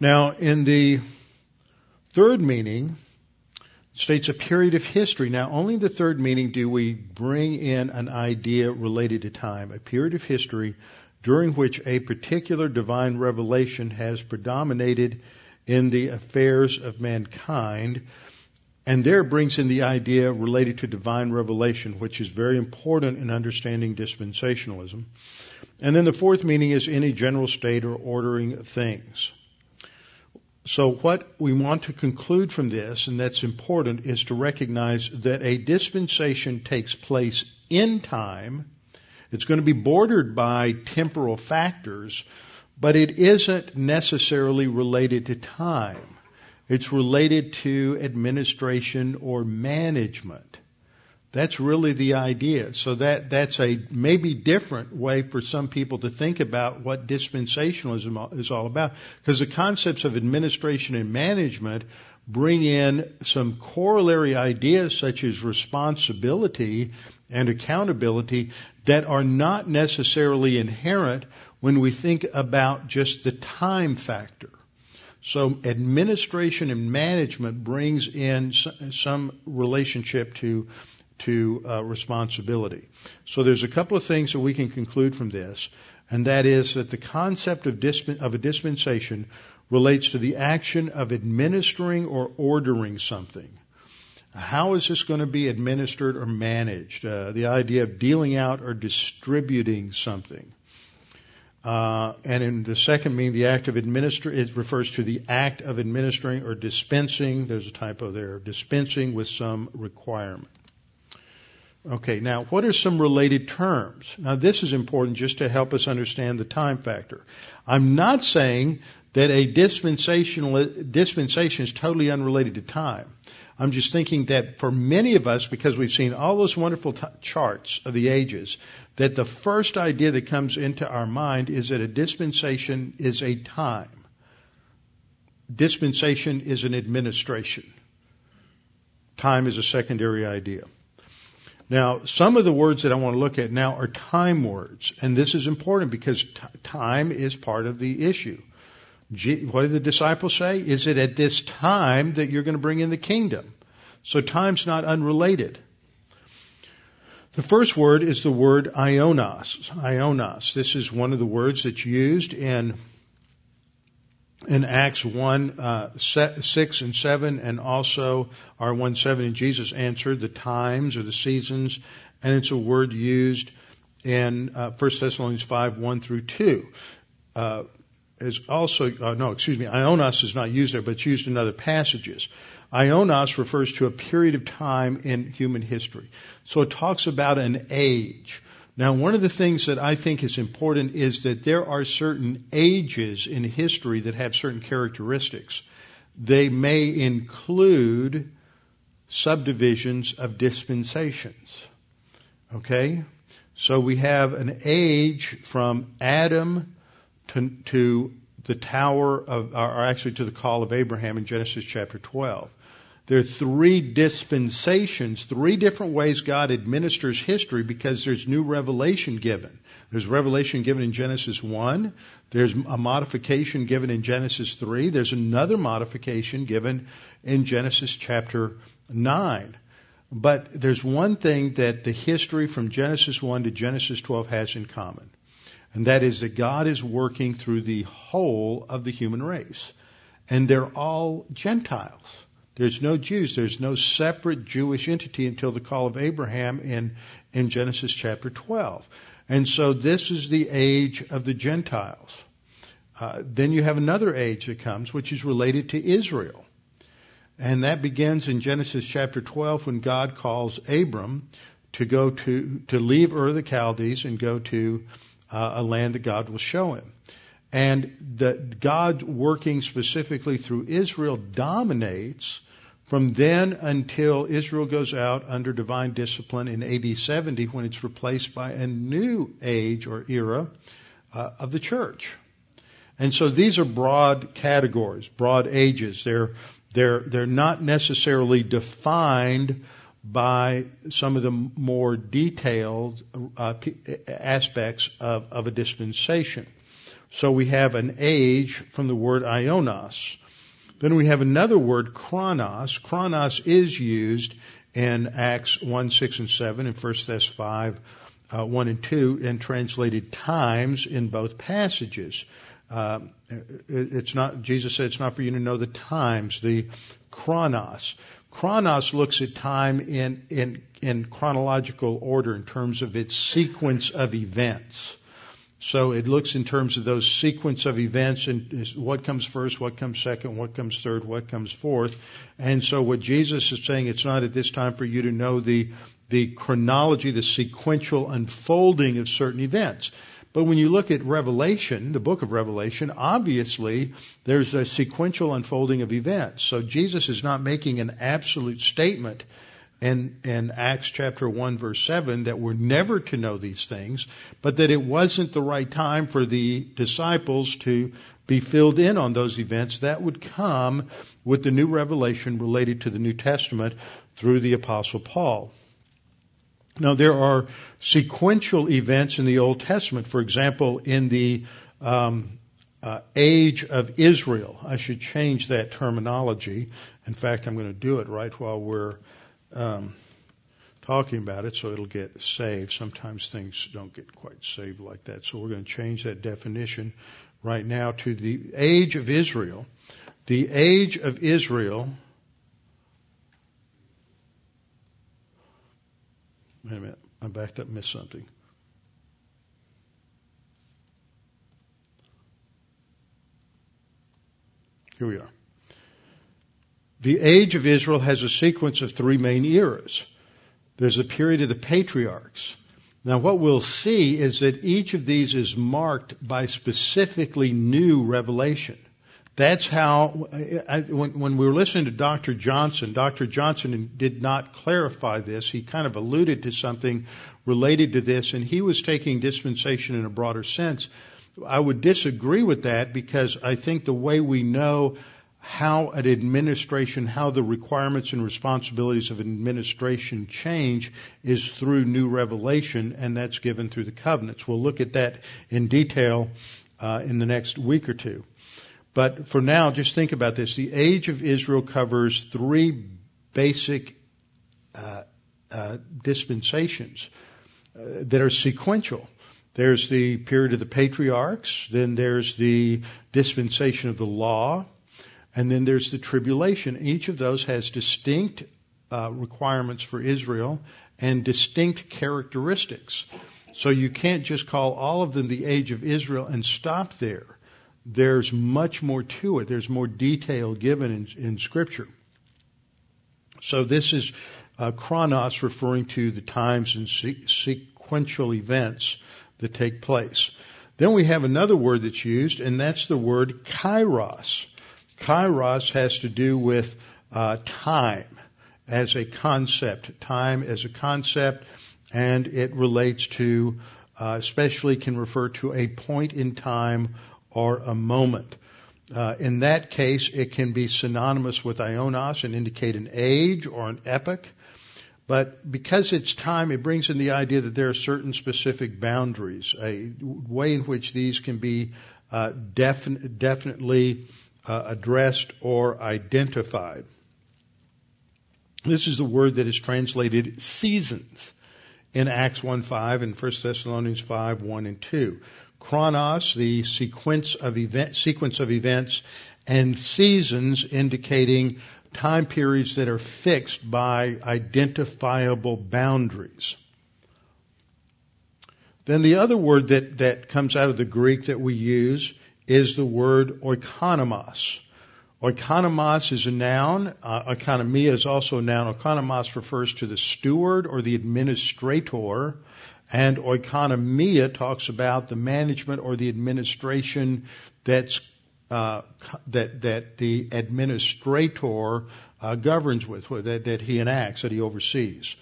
Now, in the third meaning, states a period of history. Now, only in the third meaning do we bring in an idea related to time, a period of history during which a particular divine revelation has predominated in the affairs of mankind. And there brings in the idea related to divine revelation, which is very important in understanding dispensationalism. And then the fourth meaning is any general state or ordering of things. So what we want to conclude from this, and that's important, is to recognize that a dispensation takes place in time. It's going to be bordered by temporal factors, but it isn't necessarily related to time. It's related to administration or management. That's really the idea. So that, that's a maybe different way for some people to think about what dispensationalism is all about. Because the concepts of administration and management bring in some corollary ideas such as responsibility and accountability that are not necessarily inherent when we think about just the time factor. So administration and management brings in some relationship to to uh, responsibility. So there's a couple of things that we can conclude from this, and that is that the concept of, disp- of a dispensation relates to the action of administering or ordering something. How is this going to be administered or managed? Uh, the idea of dealing out or distributing something. Uh, and in the second meaning, the act of administer, it refers to the act of administering or dispensing. There's a typo there. Dispensing with some requirement. Okay, now what are some related terms? Now this is important just to help us understand the time factor. I'm not saying that a dispensational dispensation is totally unrelated to time. I'm just thinking that for many of us, because we've seen all those wonderful t- charts of the ages, that the first idea that comes into our mind is that a dispensation is a time. Dispensation is an administration. Time is a secondary idea. Now, some of the words that I want to look at now are time words, and this is important because t- time is part of the issue. What did the disciples say? Is it at this time that you're going to bring in the kingdom? So time's not unrelated. The first word is the word ionos. Ionos. This is one of the words that's used in in Acts 1, uh, 6 and 7, and also our 1 7, and Jesus answered the times or the seasons, and it's a word used in uh, 1 Thessalonians 5, 1 through 2. Uh, is also, uh, no, excuse me, ionos is not used there, but it's used in other passages. Ionos refers to a period of time in human history. So it talks about an age. Now, one of the things that I think is important is that there are certain ages in history that have certain characteristics. They may include subdivisions of dispensations. Okay? So we have an age from Adam to, to the tower of, or actually to the call of Abraham in Genesis chapter 12. There are three dispensations, three different ways God administers history because there's new revelation given. There's revelation given in Genesis 1. There's a modification given in Genesis 3. There's another modification given in Genesis chapter 9. But there's one thing that the history from Genesis 1 to Genesis 12 has in common. And that is that God is working through the whole of the human race. And they're all Gentiles. There's no Jews. There's no separate Jewish entity until the call of Abraham in, in Genesis chapter 12. And so this is the age of the Gentiles. Uh, then you have another age that comes, which is related to Israel. And that begins in Genesis chapter 12 when God calls Abram to go to, to leave Ur the Chaldees and go to uh, a land that God will show him. And the God working specifically through Israel dominates from then until Israel goes out under divine discipline in AD 70 when it's replaced by a new age or era uh, of the church. And so these are broad categories, broad ages. They're, they're, they're not necessarily defined by some of the more detailed uh, aspects of, of a dispensation. So we have an age from the word ionos. Then we have another word, chronos. Chronos is used in Acts 1, 6, and 7, and 1 Thess 5, uh, 1 and 2, and translated times in both passages. Uh, it's not, Jesus said it's not for you to know the times, the chronos. Chronos looks at time in, in, in chronological order in terms of its sequence of events. So it looks in terms of those sequence of events and what comes first, what comes second, what comes third, what comes fourth. And so what Jesus is saying, it's not at this time for you to know the, the chronology, the sequential unfolding of certain events. But when you look at Revelation, the book of Revelation, obviously there's a sequential unfolding of events. So Jesus is not making an absolute statement in, in Acts chapter 1 verse 7 that we're never to know these things, but that it wasn't the right time for the disciples to be filled in on those events. That would come with the new revelation related to the New Testament through the apostle Paul. Now there are sequential events in the Old Testament. For example, in the um, uh, age of Israel, I should change that terminology. In fact, I'm going to do it right while we're um, talking about it so it'll get saved. Sometimes things don't get quite saved like that. So we're going to change that definition right now to the age of Israel. The age of Israel. Wait a minute. I backed up, missed something. Here we are. The age of Israel has a sequence of three main eras. There's a period of the patriarchs. Now what we'll see is that each of these is marked by specifically new revelation. That's how, when, when we were listening to Dr. Johnson, Dr. Johnson did not clarify this. He kind of alluded to something related to this, and he was taking dispensation in a broader sense. I would disagree with that because I think the way we know how an administration, how the requirements and responsibilities of administration change is through new revelation, and that's given through the covenants. We'll look at that in detail uh, in the next week or two. But for now, just think about this. The age of Israel covers three basic uh, uh, dispensations uh, that are sequential. There's the period of the patriarchs, then there's the dispensation of the law, and then there's the tribulation. Each of those has distinct uh, requirements for Israel and distinct characteristics. So you can't just call all of them the age of Israel and stop there. There's much more to it. There's more detail given in, in Scripture. So this is uh, chronos referring to the times and se- sequential events that take place. Then we have another word that's used, and that's the word kairos. Kairos has to do with uh, time. as a concept, time as a concept, and it relates to, uh, especially can refer to a point in time or a moment. Uh, in that case, it can be synonymous with ionos and indicate an age or an epoch. But because it's time, it brings in the idea that there are certain specific boundaries, a way in which these can be uh, defin- definitely uh, addressed or identified. This is the word that is translated seasons in Acts 1.5 and 1 Thessalonians 5, 1 and 2. Chronos, the sequence of event, sequence of events, and seasons indicating time periods that are fixed by identifiable boundaries. Then the other word that, that comes out of the Greek that we use is the word oikonomos. Oikonomos is a noun. Uh, oikonomia is also a noun. Oikonomos refers to the steward or the administrator. And oikonomia talks about the management or the administration that's uh, that that the administrator uh, governs with, that, that he enacts, that he oversees.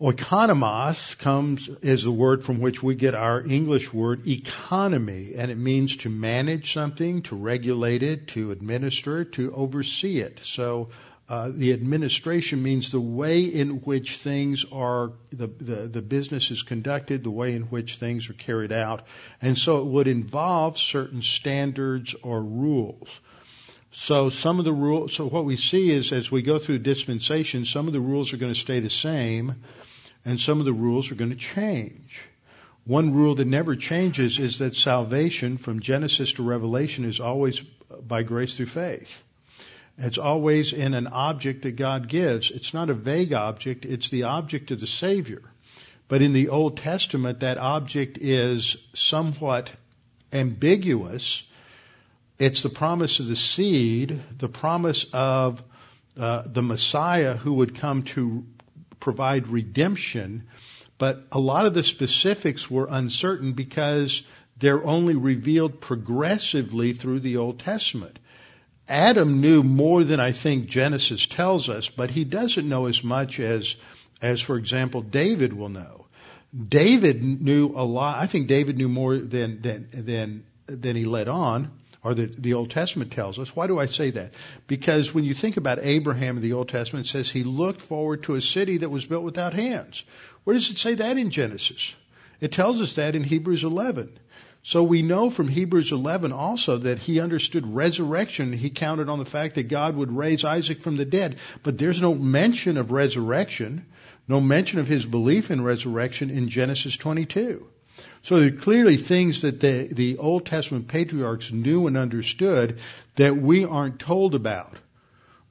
Oikonomos comes is the word from which we get our English word economy, and it means to manage something, to regulate it, to administer to oversee it. So uh, the administration means the way in which things are, the, the, the business is conducted, the way in which things are carried out. And so it would involve certain standards or rules. So some of the rules, so what we see is as we go through dispensation, some of the rules are going to stay the same and some of the rules are going to change. One rule that never changes is that salvation from Genesis to Revelation is always by grace through faith. It's always in an object that God gives. It's not a vague object, it's the object of the Savior. But in the Old Testament, that object is somewhat ambiguous. It's the promise of the seed, the promise of uh, the Messiah who would come to provide redemption. But a lot of the specifics were uncertain because they're only revealed progressively through the Old Testament. Adam knew more than I think Genesis tells us, but he doesn't know as much as, as for example, David will know. David knew a lot. I think David knew more than than than than he let on, or the, the Old Testament tells us. Why do I say that? Because when you think about Abraham in the Old Testament, it says he looked forward to a city that was built without hands. Where does it say that in Genesis? It tells us that in Hebrews 11. So we know from Hebrews 11 also that he understood resurrection. He counted on the fact that God would raise Isaac from the dead. But there's no mention of resurrection, no mention of his belief in resurrection in Genesis 22. So there are clearly things that the, the Old Testament patriarchs knew and understood that we aren't told about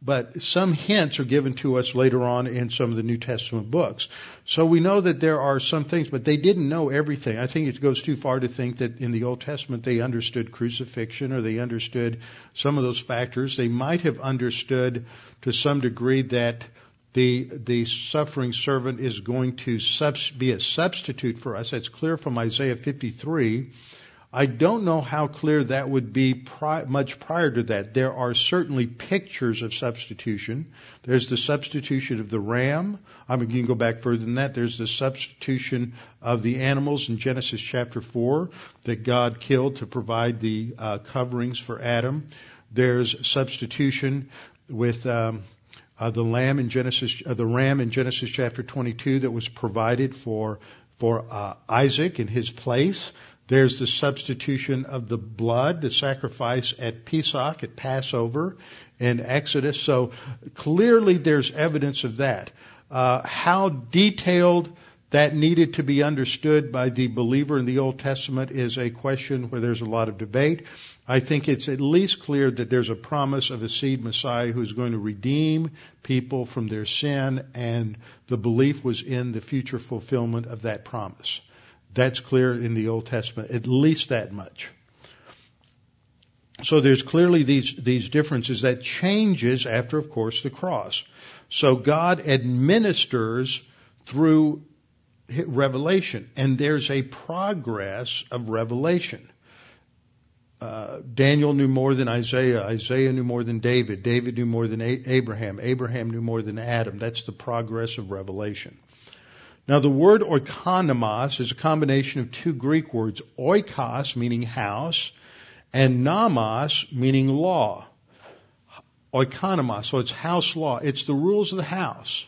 but some hints are given to us later on in some of the New Testament books. So we know that there are some things, but they didn't know everything. I think it goes too far to think that in the Old Testament they understood crucifixion or they understood some of those factors. They might have understood to some degree that the the suffering servant is going to subs- be a substitute for us. That's clear from Isaiah 53 I don't know how clear that would be pri- much prior to that. There are certainly pictures of substitution. There's the substitution of the ram. I mean, you can go back further than that. There's the substitution of the animals in Genesis chapter 4 that God killed to provide the uh, coverings for Adam. There's substitution with um, uh, the lamb in Genesis, uh, the ram in Genesis chapter 22 that was provided for for uh, Isaac in his place. There's the substitution of the blood, the sacrifice at Pesach, at Passover, in Exodus. So clearly there's evidence of that. Uh, how detailed that needed to be understood by the believer in the Old Testament is a question where there's a lot of debate. I think it's at least clear that there's a promise of a seed Messiah who's going to redeem people from their sin, and the belief was in the future fulfillment of that promise. That's clear in the Old Testament, at least that much. So there's clearly these, these differences that changes after, of course, the cross. So God administers through revelation, and there's a progress of revelation. uh, Daniel knew more than Isaiah. Isaiah knew more than David. David knew more than A- Abraham. Abraham knew more than Adam. That's the progress of revelation. Now the word oikonomos is a combination of two Greek words, oikos meaning house and nomos meaning law. Oikonomos, so it's house law. It's the rules of the house.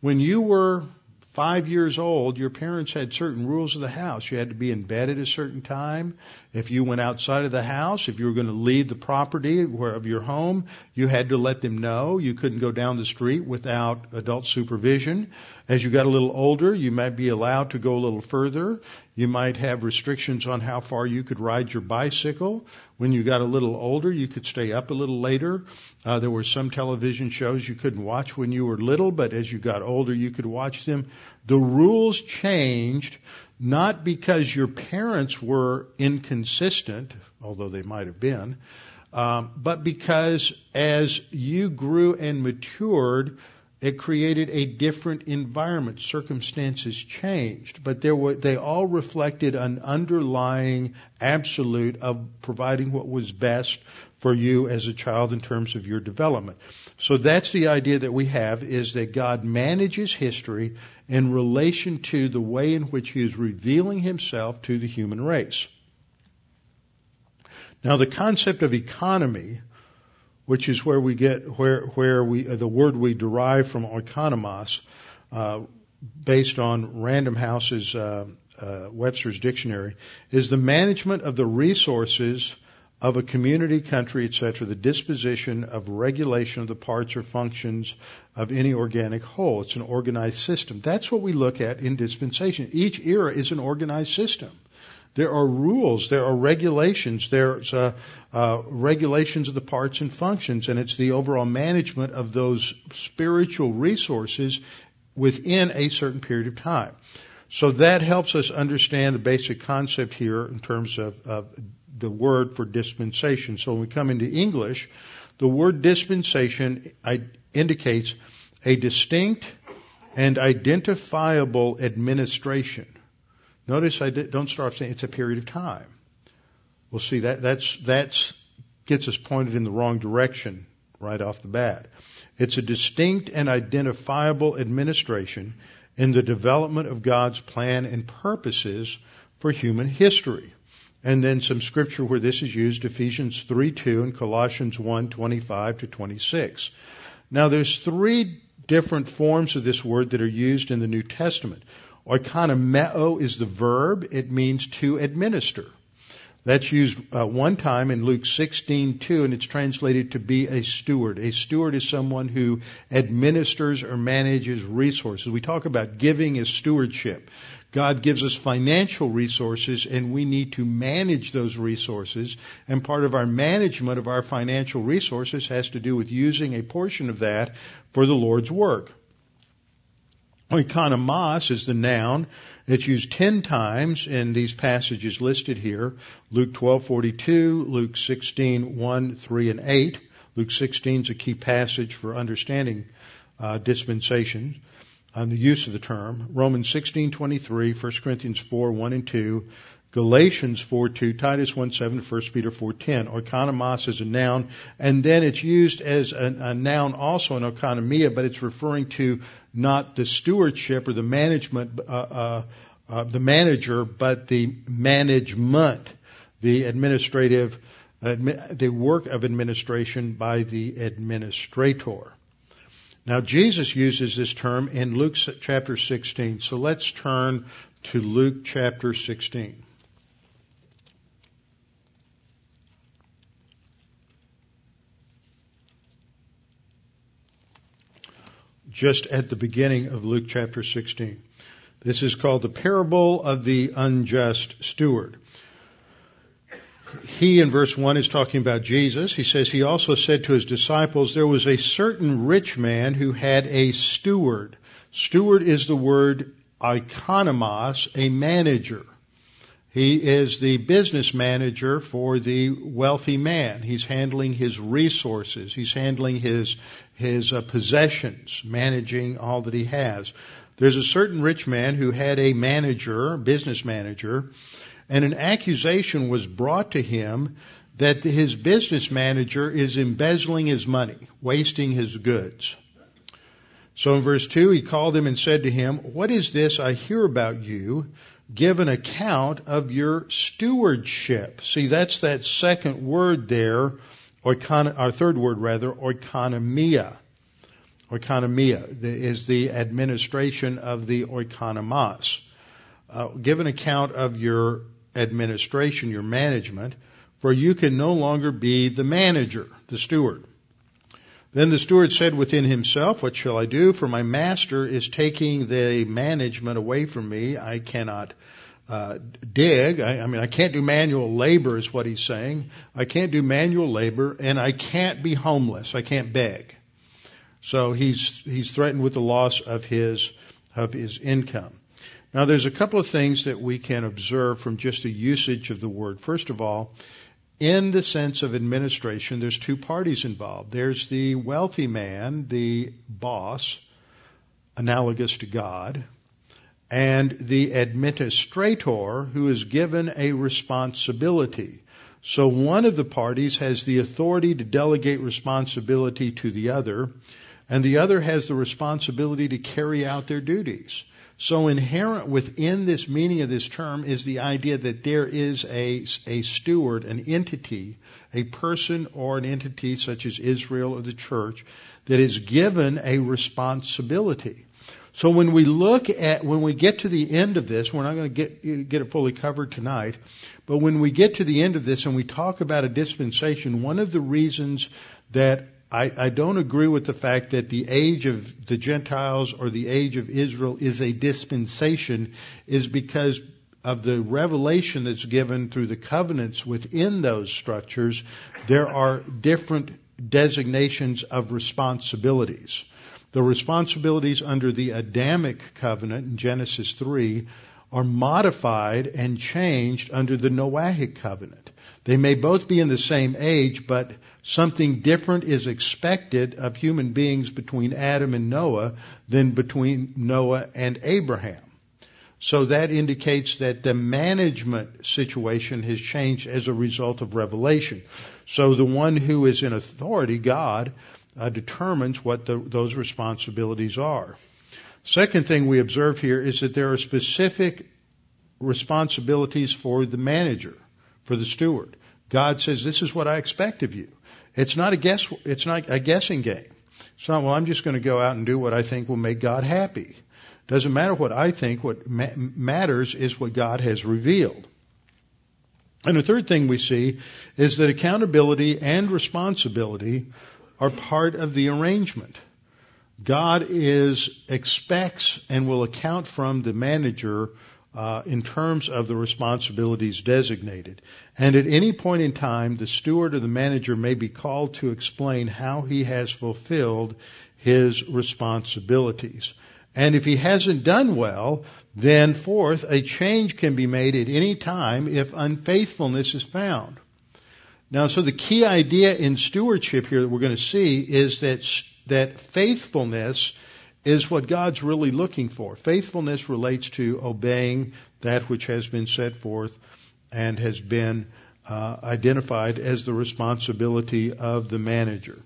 When you were five years old, your parents had certain rules of the house. You had to be in bed at a certain time. If you went outside of the house, if you were going to leave the property of your home, you had to let them know. You couldn't go down the street without adult supervision. As you got a little older, you might be allowed to go a little further. You might have restrictions on how far you could ride your bicycle. When you got a little older, you could stay up a little later. Uh, there were some television shows you couldn't watch when you were little, but as you got older, you could watch them. The rules changed not because your parents were inconsistent, although they might have been, um, but because as you grew and matured, it created a different environment. Circumstances changed, but there were, they all reflected an underlying absolute of providing what was best for you as a child in terms of your development. So that's the idea that we have is that God manages history in relation to the way in which he is revealing himself to the human race. Now the concept of economy which is where we get where where we uh, the word we derive from oikonomos, uh, based on Random House's uh, uh, Webster's dictionary, is the management of the resources of a community, country, etc., the disposition of regulation of the parts or functions of any organic whole. It's an organized system. That's what we look at in dispensation. Each era is an organized system. There are rules, there are regulations, there's uh, uh, regulations of the parts and functions, and it's the overall management of those spiritual resources within a certain period of time. So that helps us understand the basic concept here in terms of, of the word for dispensation. So when we come into English, the word dispensation indicates a distinct and identifiable administration. Notice I don't start saying it's a period of time. We'll see that that's that's gets us pointed in the wrong direction right off the bat. It's a distinct and identifiable administration in the development of God's plan and purposes for human history. And then some scripture where this is used, Ephesians 3 2 and Colossians 1 25 to 26. Now there's three different forms of this word that are used in the New Testament. Oikonomeo is the verb. It means to administer. That's used uh, one time in Luke 16:2 and it's translated to be a steward. A steward is someone who administers or manages resources. We talk about giving as stewardship. God gives us financial resources and we need to manage those resources and part of our management of our financial resources has to do with using a portion of that for the Lord's work. Oikonomos is the noun. It's used ten times in these passages listed here. Luke 12:42, Luke 16:1, 3, and 8. Luke 16 is a key passage for understanding uh, dispensation and the use of the term. Romans 16:23, 1 Corinthians 4, 1 and 2, Galatians 4 2, Titus 1 7, 1 Peter 4 10. Oikonomos is a noun, and then it's used as a, a noun also in oikonomia, but it's referring to not the stewardship or the management, uh, uh, uh, the manager, but the management, the administrative, admi- the work of administration by the administrator. Now Jesus uses this term in Luke chapter 16, so let's turn to Luke chapter 16. Just at the beginning of Luke chapter 16. This is called the parable of the unjust steward. He in verse 1 is talking about Jesus. He says, He also said to his disciples, There was a certain rich man who had a steward. Steward is the word oikonomos, a manager. He is the business manager for the wealthy man. He's handling his resources. He's handling his, his uh, possessions, managing all that he has. There's a certain rich man who had a manager, business manager, and an accusation was brought to him that his business manager is embezzling his money, wasting his goods. So in verse 2, he called him and said to him, What is this I hear about you? Give an account of your stewardship. See, that's that second word there, oikon, our third word rather, oikonomia. Oikonomia is the administration of the oikonomos. Uh, give an account of your administration, your management, for you can no longer be the manager, the steward. Then the steward said within himself, What shall I do? For my master is taking the management away from me. I cannot uh, dig. I, I mean, I can't do manual labor, is what he's saying. I can't do manual labor, and I can't be homeless. I can't beg. So he's he's threatened with the loss of his of his income. Now, there's a couple of things that we can observe from just the usage of the word. First of all, in the sense of administration, there's two parties involved. There's the wealthy man, the boss, analogous to God, and the administrator who is given a responsibility. So one of the parties has the authority to delegate responsibility to the other, and the other has the responsibility to carry out their duties. So inherent within this meaning of this term is the idea that there is a, a steward, an entity, a person or an entity such as Israel or the church that is given a responsibility. So when we look at, when we get to the end of this, we're not going to get, get it fully covered tonight, but when we get to the end of this and we talk about a dispensation, one of the reasons that I, I don't agree with the fact that the age of the Gentiles or the age of Israel is a dispensation is because of the revelation that's given through the covenants within those structures, there are different designations of responsibilities. The responsibilities under the Adamic covenant in Genesis 3 are modified and changed under the Noahic covenant. They may both be in the same age, but something different is expected of human beings between Adam and Noah than between Noah and Abraham. So that indicates that the management situation has changed as a result of revelation. So the one who is in authority, God, uh, determines what the, those responsibilities are. Second thing we observe here is that there are specific responsibilities for the manager, for the steward. God says, this is what I expect of you. It's not a guess, it's not a guessing game. It's not, well, I'm just going to go out and do what I think will make God happy. Doesn't matter what I think. What ma- matters is what God has revealed. And the third thing we see is that accountability and responsibility are part of the arrangement. God is expects and will account from the manager uh, in terms of the responsibilities designated. And at any point in time, the steward or the manager may be called to explain how he has fulfilled his responsibilities. And if he hasn't done well, then fourth, a change can be made at any time if unfaithfulness is found. Now, so the key idea in stewardship here that we're going to see is that, that faithfulness is what God's really looking for. Faithfulness relates to obeying that which has been set forth and has been uh, identified as the responsibility of the manager.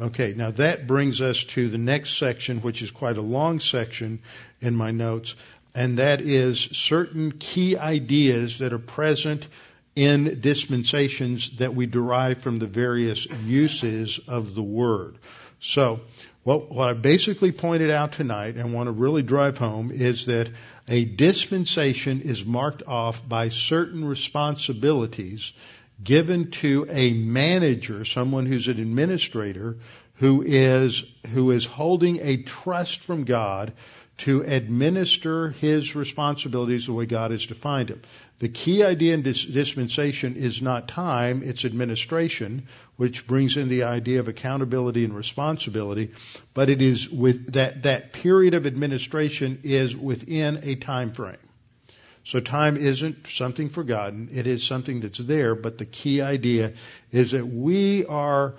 Okay, now that brings us to the next section, which is quite a long section in my notes, and that is certain key ideas that are present in dispensations that we derive from the various uses of the word. So, what, what I basically pointed out tonight and want to really drive home is that a dispensation is marked off by certain responsibilities given to a manager, someone who's an administrator, who is, who is holding a trust from God to administer his responsibilities the way God has defined them. The key idea in dis- dispensation is not time, it's administration, which brings in the idea of accountability and responsibility, but it is with that, that period of administration is within a time frame. So time isn't something forgotten, it is something that's there, but the key idea is that we are,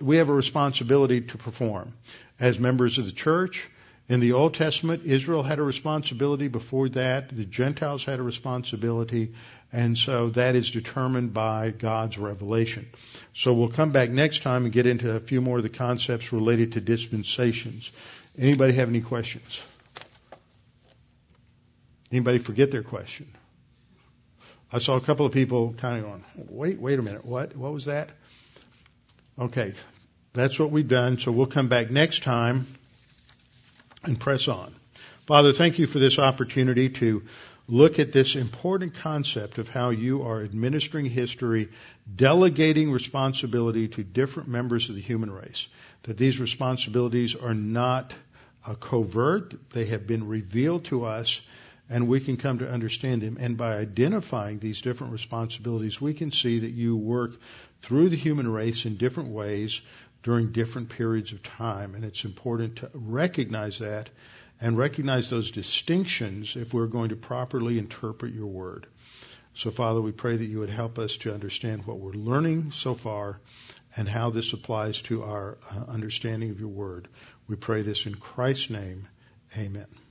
we have a responsibility to perform as members of the church, In the Old Testament, Israel had a responsibility. Before that, the Gentiles had a responsibility. And so that is determined by God's revelation. So we'll come back next time and get into a few more of the concepts related to dispensations. Anybody have any questions? Anybody forget their question? I saw a couple of people kind of going, wait, wait a minute, what? What was that? Okay, that's what we've done. So we'll come back next time and press on. Father, thank you for this opportunity to look at this important concept of how you are administering history, delegating responsibility to different members of the human race. That these responsibilities are not uh, covert, they have been revealed to us, and we can come to understand them. And by identifying these different responsibilities, we can see that you work through the human race in different ways during different periods of time. And it's important to recognize that and recognize those distinctions if we're going to properly interpret your word. So, Father, we pray that you would help us to understand what we're learning so far and how this applies to our uh, understanding of your word. We pray this in Christ's name. Amen.